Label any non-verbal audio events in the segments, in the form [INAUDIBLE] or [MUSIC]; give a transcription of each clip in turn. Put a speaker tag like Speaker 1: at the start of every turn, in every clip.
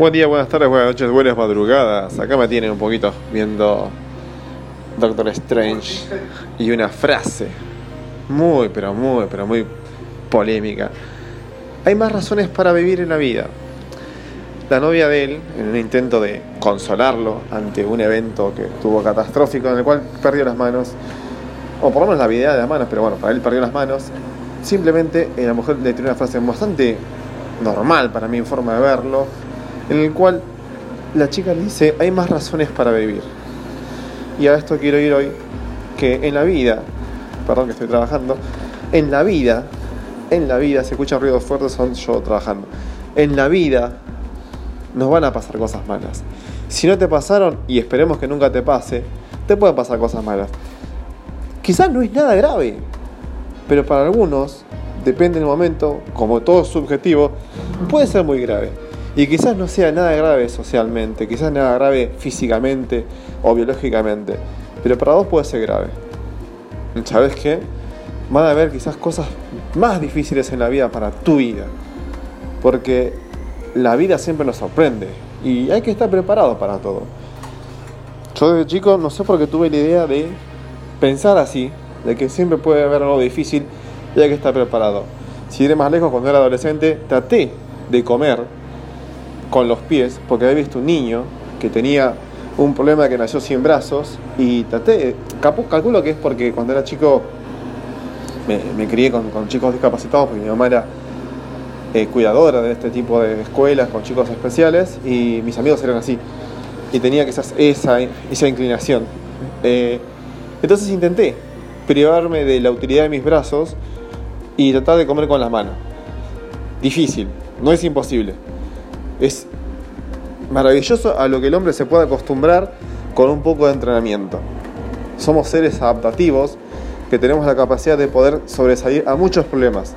Speaker 1: Buen día, buenas tardes, buenas noches, buenas madrugadas. Acá me tienen un poquito viendo Doctor Strange y una frase muy, pero muy, pero muy polémica. Hay más razones para vivir en la vida. La novia de él, en un intento de consolarlo ante un evento que tuvo catastrófico en el cual perdió las manos, o por lo menos la vida de las manos, pero bueno, para él perdió las manos, simplemente eh, la mujer le tiene una frase bastante normal para mí en forma de verlo, en el cual la chica le dice, hay más razones para vivir. Y a esto quiero ir hoy, que en la vida, perdón que estoy trabajando, en la vida, en la vida, se escuchan ruidos fuertes, son yo trabajando, en la vida nos van a pasar cosas malas. Si no te pasaron, y esperemos que nunca te pase, te pueden pasar cosas malas. Quizás no es nada grave, pero para algunos, depende del momento, como todo es subjetivo, puede ser muy grave. Y quizás no sea nada grave socialmente, quizás nada grave físicamente o biológicamente, pero para vos puede ser grave. ¿Sabes qué? Van a haber quizás cosas más difíciles en la vida para tu vida, porque la vida siempre nos sorprende y hay que estar preparado para todo. Yo desde chico no sé por qué tuve la idea de pensar así, de que siempre puede haber algo difícil y hay que estar preparado. Si iré más lejos, cuando era adolescente, traté de comer con los pies, porque había visto un niño que tenía un problema que nació sin brazos y traté, calculo que es porque cuando era chico me, crié con, chicos discapacitados, porque mi mamá era eh, cuidadora de este tipo de escuelas con chicos especiales y mis amigos eran así. Y tenía quizás esa, esa inclinación. Eh, entonces intenté privarme de la utilidad de mis brazos y tratar de comer con las manos. Difícil, no es imposible. Es maravilloso a lo que el hombre se puede acostumbrar con un poco de entrenamiento. Somos seres adaptativos que tenemos la capacidad de poder sobresalir a muchos problemas.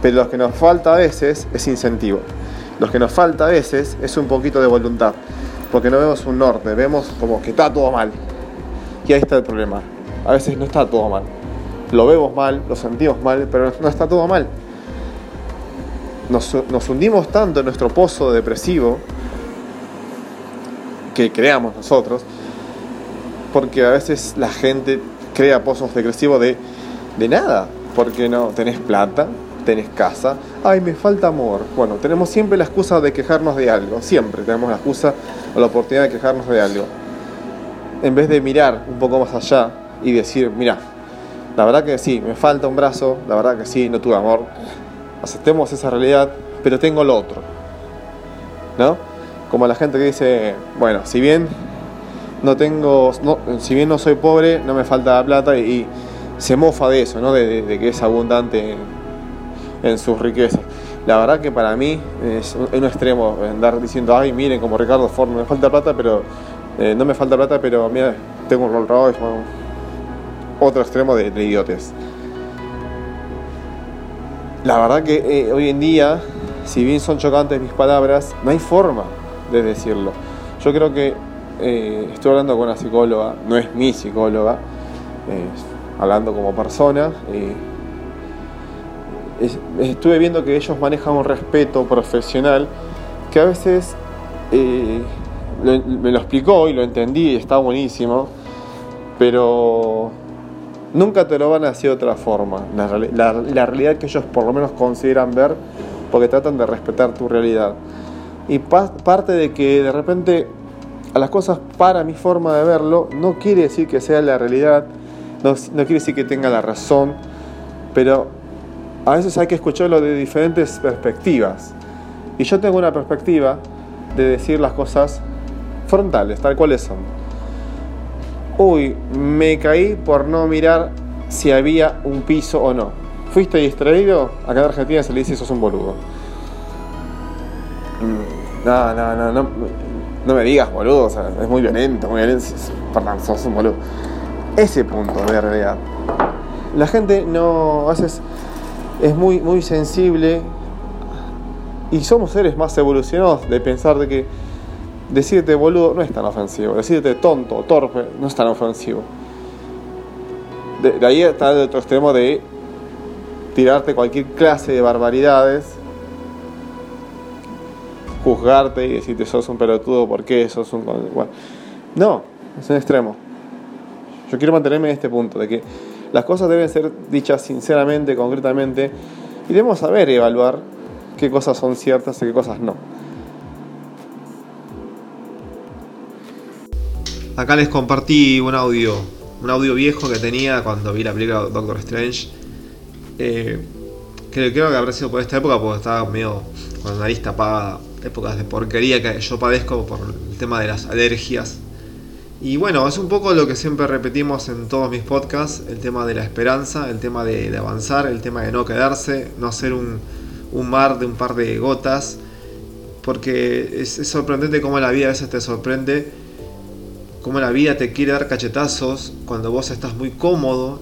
Speaker 1: Pero lo que nos falta a veces es incentivo. Lo que nos falta a veces es un poquito de voluntad. Porque no vemos un norte, vemos como que está todo mal. Y ahí está el problema. A veces no está todo mal. Lo vemos mal, lo sentimos mal, pero no está todo mal. Nos, nos hundimos tanto en nuestro pozo depresivo que creamos nosotros, porque a veces la gente crea pozos depresivos de, de nada, porque no tenés plata, tenés casa, ay, me falta amor. Bueno, tenemos siempre la excusa de quejarnos de algo, siempre tenemos la excusa o la oportunidad de quejarnos de algo. En vez de mirar un poco más allá y decir, mira, la verdad que sí, me falta un brazo, la verdad que sí, no tuve amor, aceptemos esa realidad, pero tengo lo otro. ¿No? como la gente que dice, bueno, si bien no tengo, si bien no soy pobre, no me falta plata y, se mofa de eso, ¿no? De, que es abundante en, sus riquezas. La verdad que para mí es un, extremo andar diciendo, ay, miren, como Ricardo Ford, me falta plata, pero eh, no me falta plata, pero mira, tengo un Rolls Royce, otro extremo de, de, idiotes. La verdad que eh, hoy en día, si bien son chocantes mis palabras, no hay forma de decirlo. Yo creo que eh, estoy hablando con una psicóloga, no es mi psicóloga, hablando como persona. estuve viendo que ellos manejan un respeto profesional que a veces eh, me lo explicó y lo entendí y está buenísimo, pero nunca te lo van a hacer de otra forma. La, la realidad que ellos por lo menos consideran ver porque tratan de respetar tu realidad. Y parte de que de repente a las cosas para mi forma de verlo no quiere decir que sea la realidad, no, quiere decir que tenga la razón, pero a veces hay que escucharlo de diferentes perspectivas. Y yo tengo una perspectiva de decir las cosas frontales, tal cuales son. Uy, me caí por no mirar si había un piso o no. ¿Fuiste distraído? Acá en Argentina se le dice sos un boludo. No, no, no, no, no me digas boludo, o sea, es muy violento, muy violento. Perdón, sos un boludo. Ese punto de realidad. La gente no, es muy, muy sensible y somos seres más evolucionados de pensar de que decirte boludo no es tan ofensivo, decirte tonto, torpe, no es tan ofensivo. De, ahí está el otro extremo de tirarte cualquier clase de barbaridades juzgarte y decirte sos un pelotudo, ¿por qué? Sos un... No, es un extremo. Yo quiero mantenerme en este punto, de que las cosas deben ser dichas sinceramente, concretamente, y debemos saber evaluar qué cosas son ciertas y qué cosas no. Acá les compartí un audio, un audio viejo que tenía cuando vi la película Doctor Strange. Eh, que creo que habrá sido por esta época porque estaba medio con la nariz tapada, épocas de porquería que yo padezco por el tema de las alergias. Y bueno, es un poco lo que siempre repetimos en todos mis podcasts, el tema de la esperanza, el tema de, avanzar, el tema de no quedarse, no ser un, mar de un par de gotas, porque es, es sorprendente cómo la vida a veces te sorprende cómo la vida te quiere dar cachetazos cuando vos estás muy cómodo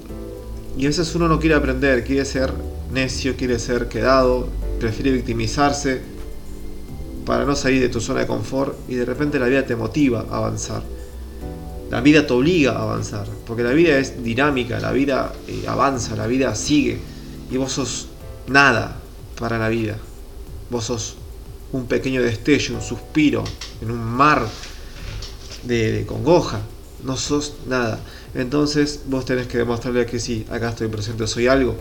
Speaker 1: y a veces uno no quiere aprender, quiere ser necio, quiere ser quedado, prefiere victimizarse para no salir de tu zona de confort y de repente la vida te motiva a avanzar. La vida te obliga a avanzar, porque la vida es dinámica, la vida eh, avanza, la vida sigue y vos sos nada para la vida. Vos sos un pequeño destello, un suspiro en un mar de, congoja, no sos nada. Entonces vos tenés que demostrarle que sí, acá estoy presente, soy algo.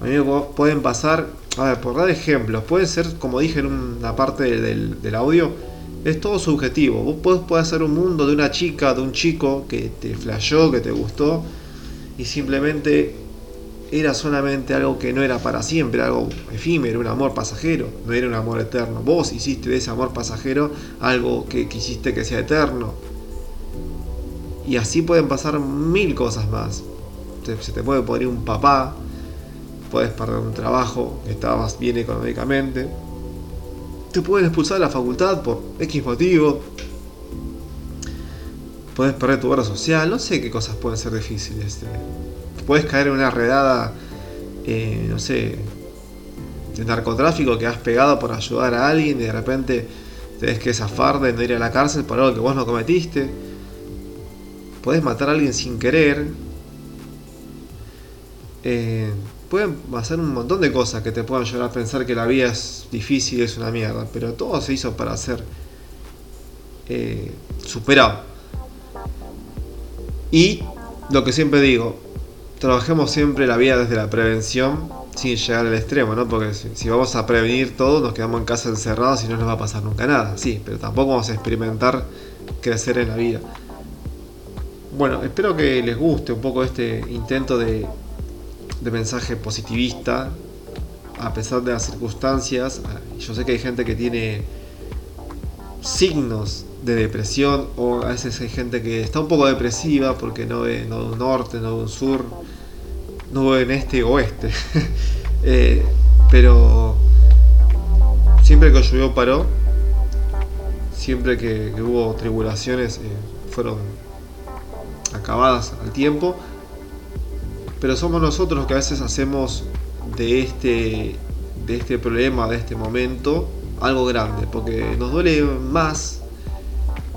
Speaker 1: A mí pueden pasar, a ver, por dar ejemplos, puede ser, como dije en una parte del, audio, es todo subjetivo. Vos podés, podés hacer un mundo de una chica, de un chico que te flashó, que te gustó, y simplemente era solamente algo que no era para siempre, algo efímero, un amor pasajero, no era un amor eterno. Vos hiciste de ese amor pasajero algo que quisiste que sea eterno. Y así pueden pasar mil cosas más. Se te puede poner un papá, puedes perder un trabajo, estabas bien económicamente, te pueden expulsar de la facultad por X motivo, puedes perder tu obra social, no sé qué cosas pueden ser difíciles puedes caer en una redada, eh, no sé, de narcotráfico que has pegado por ayudar a alguien y de repente tenés que zafar de no ir a la cárcel por algo que vos no cometiste. Puedes matar a alguien sin querer. Eh, pueden pasar un montón de cosas que te puedan llevar a pensar que la vida es difícil, es una mierda, pero todo se hizo para ser eh, superado. Y lo que siempre digo, trabajemos siempre la vida desde la prevención sin llegar al extremo, ¿no? Porque si, vamos a prevenir todo, nos quedamos en casa encerrados y no nos va a pasar nunca nada, sí, pero tampoco vamos a experimentar crecer en la vida. Bueno, espero que les guste un poco este intento de, de mensaje positivista, a pesar de las circunstancias. Yo sé que hay gente que tiene signos de depresión o a veces hay gente que está un poco depresiva porque no ve, no un norte, no ve un sur, no en este o oeste. [LAUGHS] Eh, pero siempre que llovió paró, siempre que, hubo tribulaciones eh, fueron acabadas al tiempo. Pero somos nosotros los que a veces hacemos de este, de este problema, de este momento, algo grande, porque nos duele más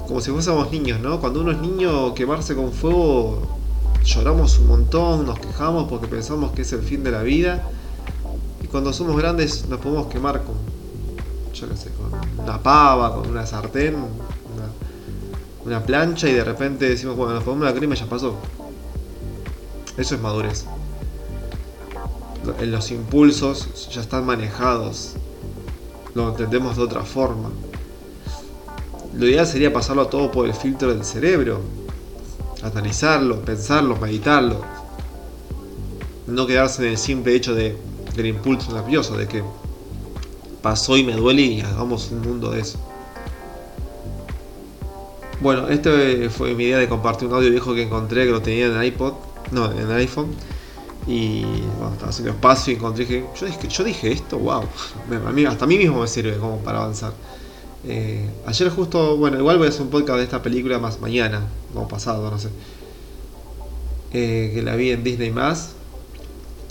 Speaker 1: como si fuésemos niños, ¿no? Cuando uno es niño, quemarse con fuego, lloramos un montón, nos quejamos porque pensamos que es el fin de la vida. Y cuando somos grandes nos podemos quemar con, yo qué sé, con una pava, con una sartén, una, plancha y de repente decimos, bueno, nos ponemos la crema ya pasó. Eso es madurez. Los impulsos ya están manejados. Lo entendemos de otra forma. Lo ideal sería pasarlo todo por el filtro del cerebro, analizarlo, pensarlo, meditarlo. No quedarse en el simple hecho de, del impulso nervioso, de que pasó y me duele y hagamos un mundo de eso. Bueno, esta fue mi idea de compartir un audio viejo que encontré que lo tenía en el iPod, no, en el iPhone. Y bueno, estaba haciendo espacio y encontré que yo dije, yo dije esto, wow, [LAUGHS] hasta a mí mismo me sirve como para avanzar. Eh, ayer justo, bueno, igual voy a hacer un podcast de esta película más mañana, o pasado, no sé. Eh, que la vi en Disney más,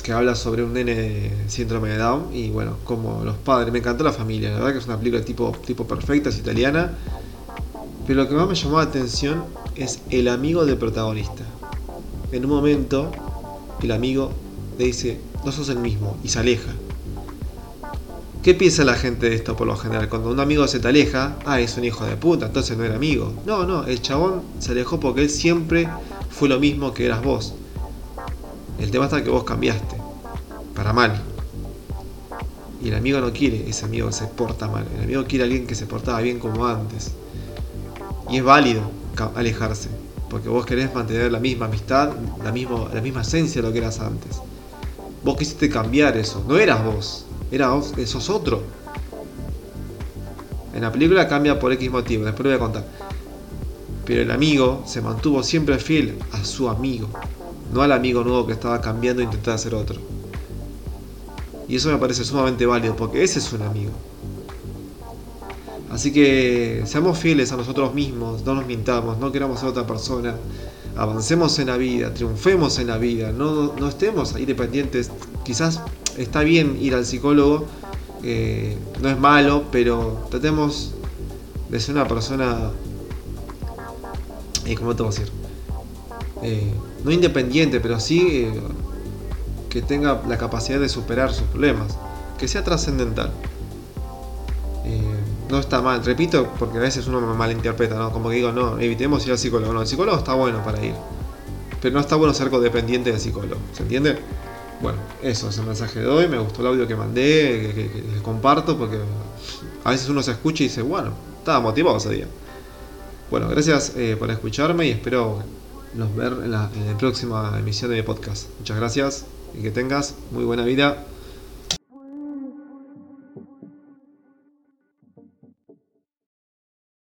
Speaker 1: que habla sobre un nene de síndrome de Down y bueno, como los padres, me encantó la familia, la verdad que es una película tipo, tipo perfecta, es italiana. Pero lo que más me llamó la atención es el amigo del protagonista. En un momento, el amigo le dice, no sos el mismo, y se aleja. ¿Qué piensa la gente de esto por lo general? Cuando un amigo se te aleja, ah, es un hijo de puta, entonces no era amigo. No, no, el chabón se alejó porque él siempre fue lo mismo que eras vos. El tema está que vos cambiaste, para mal. Y el amigo no quiere ese amigo que se porta mal. El amigo quiere a alguien que se portaba bien como antes. Y es válido alejarse, porque vos querés mantener la misma amistad, la misma, la misma esencia de lo que eras antes. Vos quisiste cambiar eso, no eras vos, era vos, sos otro. En la película cambia por X motivo, después lo voy a contar. Pero el amigo se mantuvo siempre fiel a su amigo, no al amigo nuevo que estaba cambiando e intentaba ser otro. Y eso me parece sumamente válido, porque ese es un amigo. Así que seamos fieles a nosotros mismos, no nos mintamos, no queramos ser otra persona, avancemos en la vida, triunfemos en la vida, no, no estemos ahí dependientes. Quizás está bien ir al psicólogo, eh, no es malo, pero tratemos de ser una persona, eh, ¿cómo te voy a decir? Eh, no independiente, pero sí que tenga la capacidad de superar sus problemas, que sea trascendental no está mal, repito, porque a veces uno me malinterpreta, ¿no? Como que digo, no, evitemos ir al psicólogo. No, el psicólogo está bueno para ir. Pero no está bueno ser codependiente del psicólogo. ¿Se entiende? Bueno, eso es el mensaje de hoy. Me gustó el audio que mandé, que, comparto, porque a veces uno se escucha y dice, bueno, estaba motivado ese día. Bueno, gracias eh, por escucharme y espero nos ver en la, en la próxima emisión de mi podcast. Muchas gracias y que tengas muy buena vida.